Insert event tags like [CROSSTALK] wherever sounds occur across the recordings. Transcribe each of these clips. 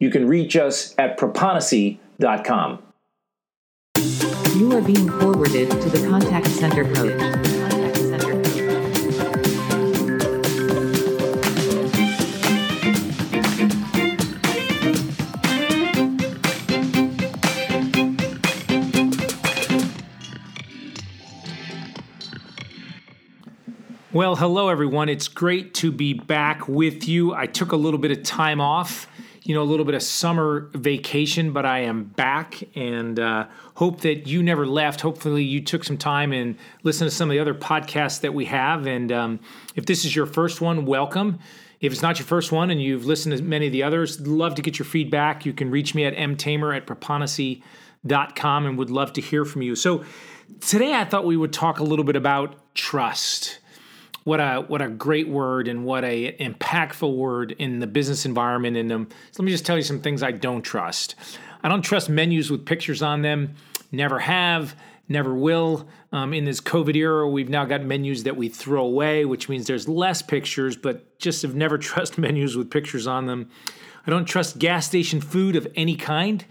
You can reach us at proponisi.com. You are being forwarded to the contact center coach. Contact center coach. Well, hello everyone. It's great to be back with you. I took a little bit of time off, you know, a little bit of summer vacation, but I am back and uh, hope that you never left. Hopefully, you took some time and listened to some of the other podcasts that we have. And um, if this is your first one, welcome. If it's not your first one and you've listened to many of the others, love to get your feedback. You can reach me at mtamer at proponisi.com and would love to hear from you. So, today I thought we would talk a little bit about trust what a what a great word and what a impactful word in the business environment. And um, so let me just tell you some things I don't trust. I don't trust menus with pictures on them. Never have. Never will. Um, in this COVID era, we've now got menus that we throw away, which means there's less pictures. But just have never [LAUGHS] trust menus with pictures on them. I don't trust gas station food of any kind.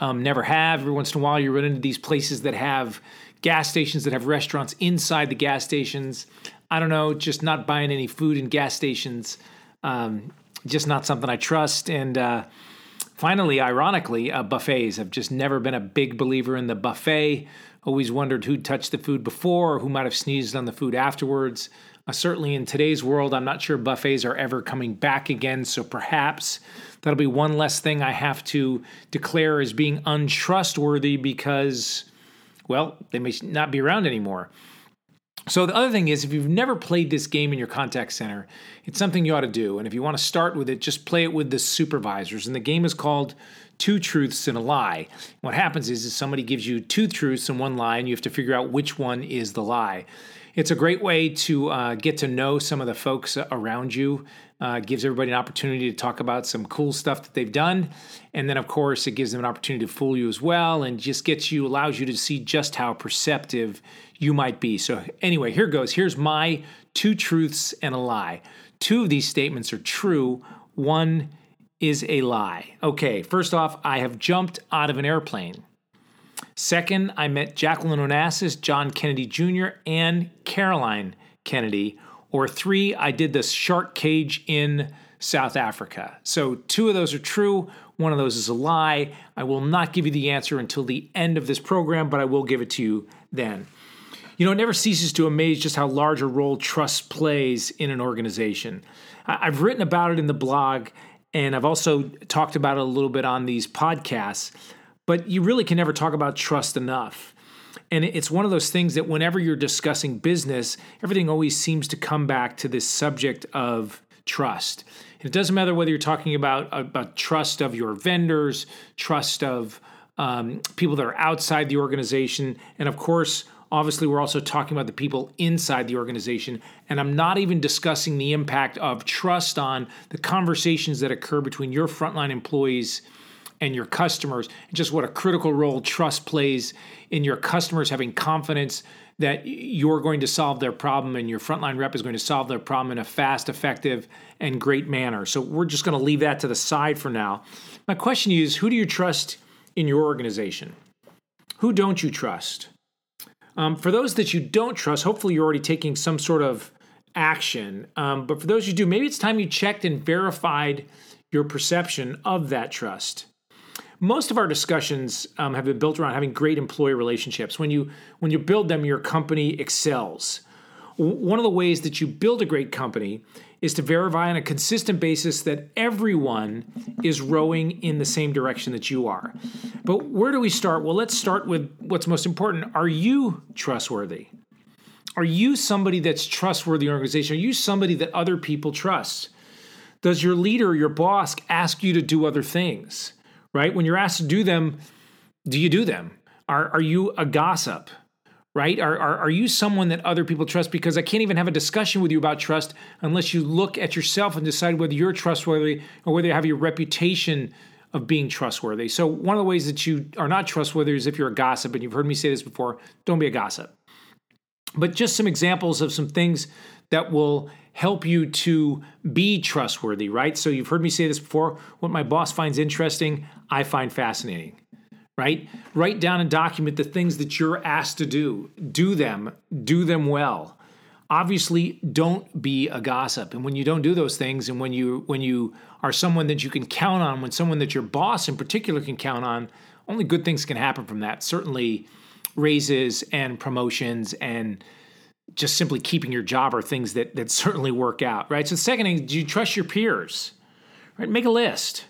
Um, never have. Every once in a while, you run into these places that have gas stations that have restaurants inside the gas stations. I don't know, just not buying any food in gas stations. Um, just not something I trust. And uh, finally, ironically, uh, buffets. I've just never been a big believer in the buffet. Always wondered who'd touched the food before or who might have sneezed on the food afterwards. Uh, certainly in today's world, I'm not sure buffets are ever coming back again. So perhaps that'll be one less thing I have to declare as being untrustworthy because, well, they may not be around anymore. So the other thing is, if you've never played this game in your contact center, it's something you ought to do. And if you want to start with it, just play it with the supervisors. And the game is called Two Truths and a Lie. What happens is, is somebody gives you two truths and one lie, and you have to figure out which one is the lie. It's a great way to uh, get to know some of the folks around you. Uh, gives everybody an opportunity to talk about some cool stuff that they've done, and then of course it gives them an opportunity to fool you as well, and just gets you allows you to see just how perceptive you might be. So anyway, here goes. Here's my two truths and a lie. Two of these statements are true. One is a lie. Okay, first off, I have jumped out of an airplane. Second, I met Jacqueline Onassis, John Kennedy Jr., and Caroline Kennedy. Or three, I did the shark cage in South Africa. So two of those are true. One of those is a lie. I will not give you the answer until the end of this program, but I will give it to you then. You know, it never ceases to amaze just how large a role trust plays in an organization. I've written about it in the blog, and I've also talked about it a little bit on these podcasts, but you really can never talk about trust enough. And it's one of those things that whenever you're discussing business, everything always seems to come back to this subject of trust. It doesn't matter whether you're talking about, about trust of your vendors, trust of um, people that are outside the organization, and of course, obviously, we're also talking about the people inside the organization. And I'm not even discussing the impact of trust on the conversations that occur between your frontline employees and your customers, and just what a critical role trust plays in your customers having confidence that you're going to solve their problem and your frontline rep is going to solve their problem in a fast, effective, and great manner. So we're just going to leave that to the side for now. My question is who do you trust in your organization? Who don't you trust? Um, for those that you don't trust, hopefully you're already taking some sort of action. Um, but for those you do, maybe it's time you checked and verified your perception of that trust most of our discussions um, have been built around having great employee relationships. When you when you build them, your company excels. One of the ways that you build a great company is to verify on a consistent basis that everyone is rowing in the same direction that you are. But where do we start? Well, let's start with what's most important. Are you trustworthy? Are you somebody that's trustworthy in organization? Are you somebody that other people trust? Does your leader, your boss, ask you to do other things? Right? When you're asked to do them, do you do them? Are, are you a gossip? Right? Are, are, are you someone that other people trust? Because I can't even have a discussion with you about trust unless you look at yourself and decide whether you're trustworthy or whether you have your reputation of being trustworthy. So, one of the ways that you are not trustworthy is if you're a gossip, and you've heard me say this before don't be a gossip. But just some examples of some things that will help you to be trustworthy, right? So, you've heard me say this before what my boss finds interesting, I find fascinating, right? Write down and document the things that you're asked to do, do them, do them well. Obviously don't be a gossip. And when you don't do those things and when you when you are someone that you can count on when someone that your boss in particular can count on only good things can happen from that. Certainly raises and promotions and just simply keeping your job are things that that certainly work out right so the second thing do you trust your peers right make a list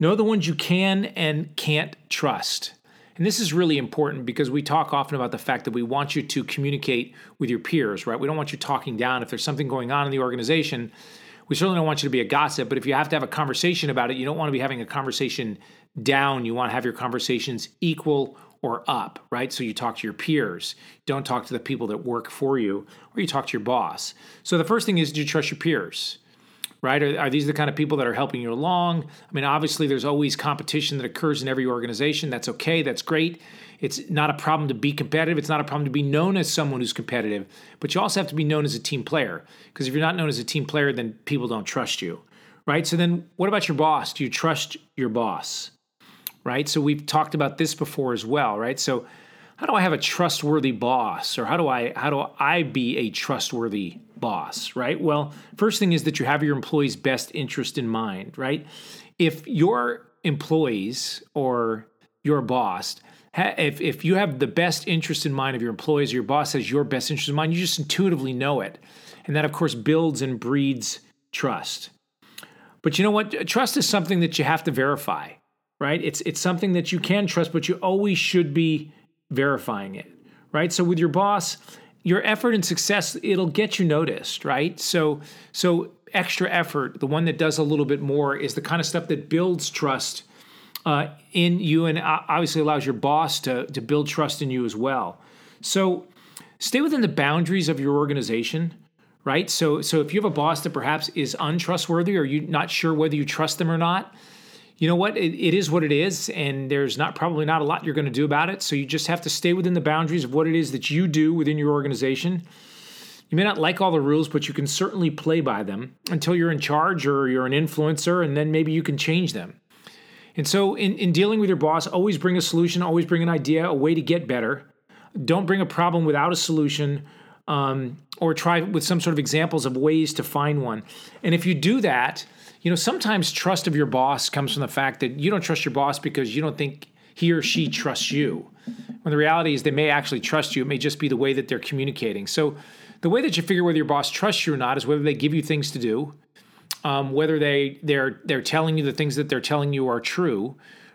know the ones you can and can't trust and this is really important because we talk often about the fact that we want you to communicate with your peers, right? We don't want you talking down. If there's something going on in the organization, we certainly don't want you to be a gossip, but if you have to have a conversation about it, you don't want to be having a conversation down. You want to have your conversations equal or up, right? So you talk to your peers. Don't talk to the people that work for you, or you talk to your boss. So the first thing is do you trust your peers? right? Are, are, these the kind of people that are helping you along? I mean, obviously, there's always competition that occurs in every organization. That's okay. That's great. It's not a problem to be competitive. It's not a problem to be known as someone who's competitive, but you also have to be known as a team player. Because if you're not known as a team player, then people don't trust you, right? So then, what about your boss? Do you trust your boss, right? So we've talked about this before as well, right? So how do I have a trustworthy boss, or how do I how do I be a trustworthy boss, right? Well, first thing is that you have your employees' best interest in mind, right? If your employees or your boss, if, if you have the best interest in mind of your employees, your boss has your best interest in mind, you just intuitively know it. And that, of course, builds and breeds trust. But you know what? Trust is something that you have to verify, right? It's, it's something that you can trust, but you always should be verifying it, right? So with your boss, your effort and success it'll get you noticed right so so extra effort the one that does a little bit more is the kind of stuff that builds trust uh, in you and obviously allows your boss to, to build trust in you as well so stay within the boundaries of your organization right so so if you have a boss that perhaps is untrustworthy or you're not sure whether you trust them or not you know what? It, it is what it is, and there's not probably not a lot you're going to do about it. So you just have to stay within the boundaries of what it is that you do within your organization. You may not like all the rules, but you can certainly play by them until you're in charge or you're an influencer, and then maybe you can change them. And so, in, in dealing with your boss, always bring a solution, always bring an idea, a way to get better. Don't bring a problem without a solution, um, or try with some sort of examples of ways to find one. And if you do that, you know, sometimes trust of your boss comes from the fact that you don't trust your boss because you don't think he or she trusts you. When the reality is they may actually trust you, it may just be the way that they're communicating. So, the way that you figure whether your boss trusts you or not is whether they give you things to do, um, whether they they're they're telling you the things that they're telling you are true,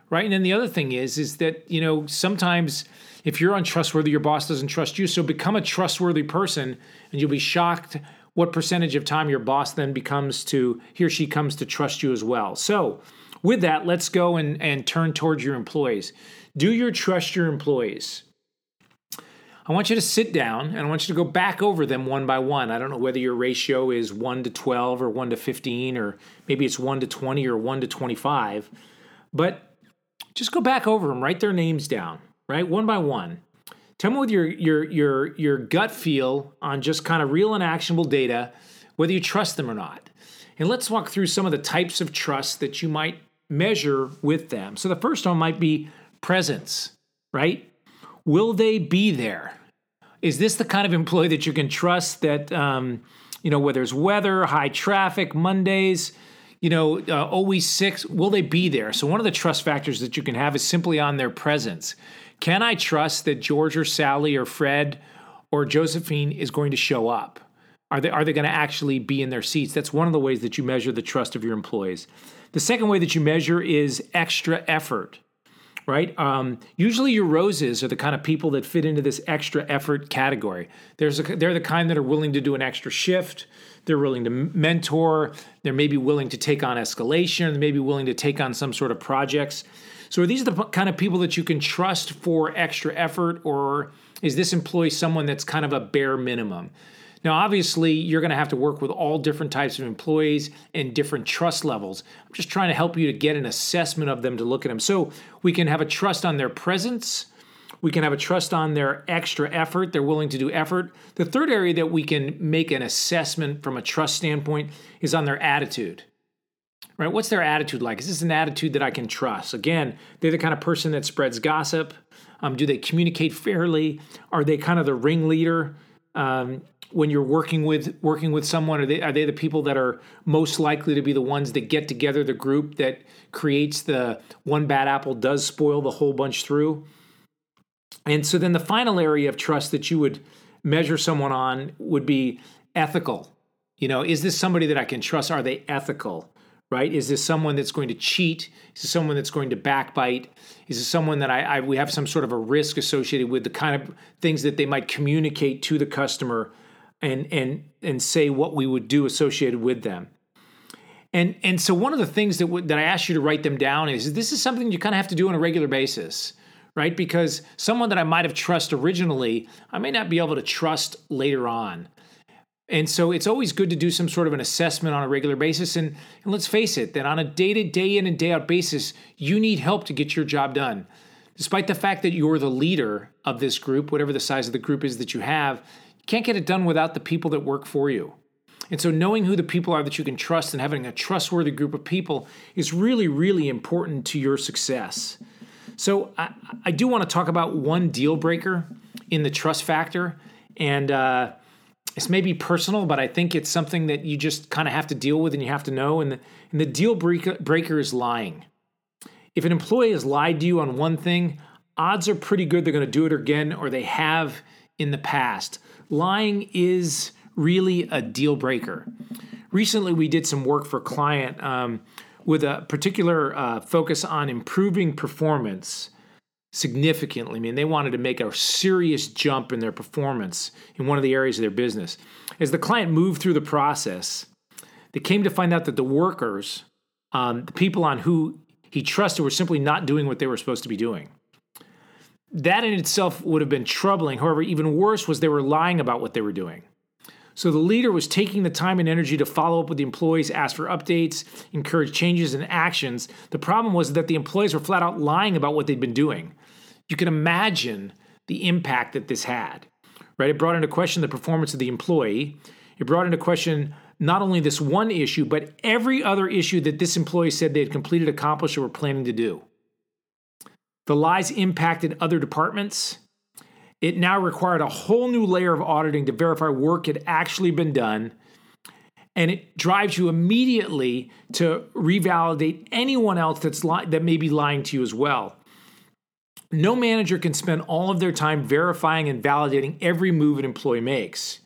right? And then the other thing is is that you know sometimes if you're untrustworthy, your boss doesn't trust you. So become a trustworthy person, and you'll be shocked what percentage of time your boss then becomes to he or she comes to trust you as well. So, with that, let's go and, and turn towards your employees. Do you trust your employees? I want you to sit down and I want you to go back over them one by one. I don't know whether your ratio is 1 to 12 or 1 to 15 or maybe it's 1 to 20 or 1 to 25. But just go back over them, write their names down, right? One by one. Tell me with your your your your gut feel on just kind of real and actionable data, whether you trust them or not. And let's walk through some of the types of trust that you might measure with them. So the first one might be presence, right? Will they be there? Is this the kind of employee that you can trust that, um, you know, whether it's weather, high traffic, Mondays, you know, uh, always six, will they be there? So one of the trust factors that you can have is simply on their presence. Can I trust that George or Sally or Fred or Josephine is going to show up? Are they, are they going to actually be in their seats? That's one of the ways that you measure the trust of your employees. The second way that you measure is extra effort. Right? Um, usually, your roses are the kind of people that fit into this extra effort category. There's a, they're the kind that are willing to do an extra shift. They're willing to mentor. They're maybe willing to take on escalation. They may be willing to take on some sort of projects. So, are these the kind of people that you can trust for extra effort, or is this employee someone that's kind of a bare minimum? Now, obviously, you're going to have to work with all different types of employees and different trust levels. I'm just trying to help you to get an assessment of them to look at them. So we can have a trust on their presence. We can have a trust on their extra effort. They're willing to do effort. The third area that we can make an assessment from a trust standpoint is on their attitude. Right? What's their attitude like? Is this an attitude that I can trust? Again, they're the kind of person that spreads gossip. Um, do they communicate fairly? Are they kind of the ringleader? Um, when you're working with working with someone are they are they the people that are most likely to be the ones that get together the group that creates the one bad apple does spoil the whole bunch through? And so then the final area of trust that you would measure someone on would be ethical. You know is this somebody that i can trust? Are they ethical right? Is this someone that's going to cheat? Is this someone that's going to backbite? Is this someone that I, I we have some sort of a risk associated with the kind of things that they might communicate to the customer and and and say what we would do associated with them. And and so one of the things that w- that I asked you to write them down is this is something you kind of have to do on a regular basis, right? Because someone that I might have trusted originally, I may not be able to trust later on. And so it's always good to do some sort of an assessment on a regular basis. And, and let's face it, that on a day to day in and day out basis, you need help to get your job done. Despite the fact that you're the leader of this group, whatever the size of the group is that you have, can't get it done without the people that work for you. And so, knowing who the people are that you can trust and having a trustworthy group of people is really, really important to your success. So, I, I do want to talk about one deal breaker in the trust factor. And uh, it's maybe personal, but I think it's something that you just kind of have to deal with and you have to know. And the, and the deal breaker, breaker is lying. If an employee has lied to you on one thing, odds are pretty good they're going to do it again or they have in the past lying is really a deal breaker. Recently, we did some work for a client um, with a particular uh, focus on improving performance significantly. I mean, they wanted to make a serious jump in their performance in one of the areas of their business. As the client moved through the process, they came to find out that the workers, um, the people on who he trusted, were simply not doing what they were supposed to be doing. That in itself would have been troubling. However, even worse was they were lying about what they were doing. So the leader was taking the time and energy to follow up with the employees, ask for updates, encourage changes and actions. The problem was that the employees were flat out lying about what they'd been doing. You can imagine the impact that this had. Right? It brought into question the performance of the employee. It brought into question not only this one issue, but every other issue that this employee said they had completed, accomplished, or were planning to do. The lies impacted other departments. It now required a whole new layer of auditing to verify work had actually been done. And it drives you immediately to revalidate anyone else that's li- that may be lying to you as well. No manager can spend all of their time verifying and validating every move an employee makes.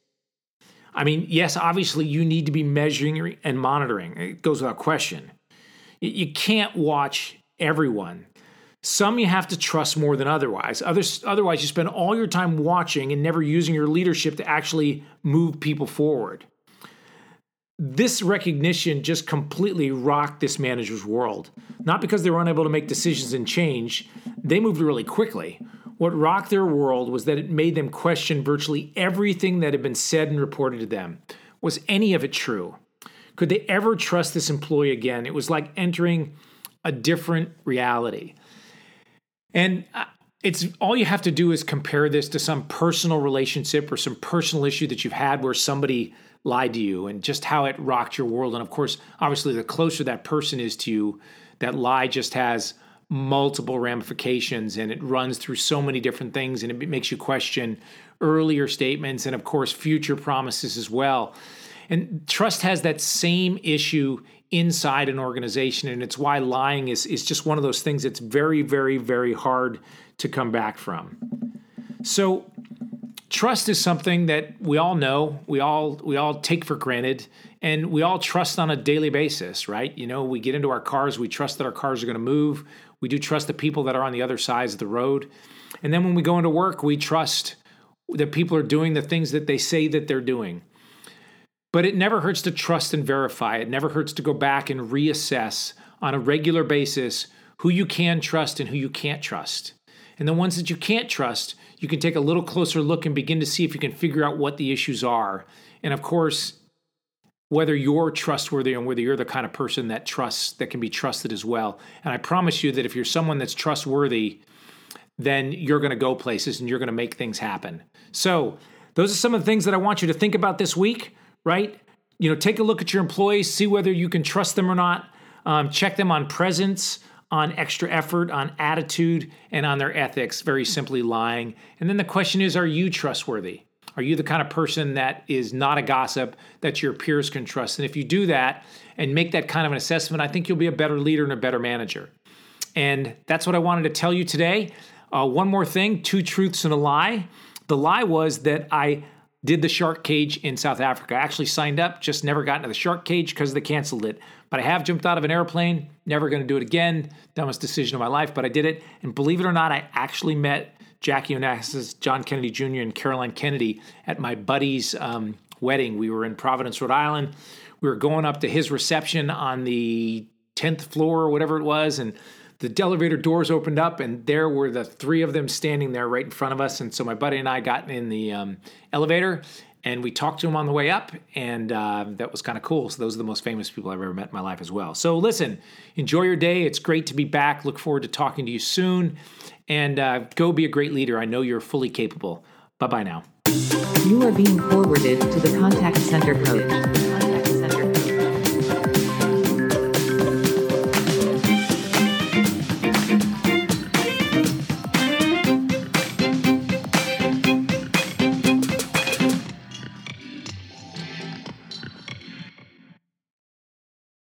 I mean, yes, obviously you need to be measuring and monitoring. It goes without question. You can't watch everyone. Some you have to trust more than otherwise. Others, otherwise, you spend all your time watching and never using your leadership to actually move people forward. This recognition just completely rocked this manager's world. Not because they were unable to make decisions and change, they moved really quickly. What rocked their world was that it made them question virtually everything that had been said and reported to them. Was any of it true? Could they ever trust this employee again? It was like entering a different reality. And it's all you have to do is compare this to some personal relationship or some personal issue that you've had where somebody lied to you and just how it rocked your world. And of course, obviously, the closer that person is to you, that lie just has multiple ramifications and it runs through so many different things and it makes you question earlier statements and, of course, future promises as well. And trust has that same issue inside an organization. And it's why lying is, is just one of those things that's very, very, very hard to come back from. So, trust is something that we all know, we all we all take for granted, and we all trust on a daily basis, right? You know, we get into our cars, we trust that our cars are going to move. We do trust the people that are on the other sides of the road. And then when we go into work, we trust that people are doing the things that they say that they're doing. But it never hurts to trust and verify. It never hurts to go back and reassess on a regular basis who you can trust and who you can't trust. And the ones that you can't trust, you can take a little closer look and begin to see if you can figure out what the issues are. And of course, whether you're trustworthy and whether you're the kind of person that trusts that can be trusted as well. And I promise you that if you're someone that's trustworthy, then you're going to go places and you're going to make things happen. So, those are some of the things that I want you to think about this week, right? You know, take a look at your employees, see whether you can trust them or not. Um, check them on presence, on extra effort, on attitude, and on their ethics, very simply lying. And then the question is are you trustworthy? Are you the kind of person that is not a gossip that your peers can trust? And if you do that and make that kind of an assessment, I think you'll be a better leader and a better manager. And that's what I wanted to tell you today. Uh, one more thing two truths and a lie. The lie was that I did the shark cage in South Africa. I actually signed up, just never got into the shark cage because they canceled it. But I have jumped out of an airplane, never going to do it again. Dumbest decision of my life, but I did it. And believe it or not, I actually met Jackie Onassis, John Kennedy Jr., and Caroline Kennedy at my buddy's um, wedding. We were in Providence, Rhode Island. We were going up to his reception on the 10th floor or whatever it was. And the elevator doors opened up, and there were the three of them standing there right in front of us. And so my buddy and I got in the um, elevator, and we talked to him on the way up, and uh, that was kind of cool. So those are the most famous people I've ever met in my life as well. So listen, enjoy your day. It's great to be back. Look forward to talking to you soon, and uh, go be a great leader. I know you're fully capable. Bye bye now. You are being forwarded to the contact center coach.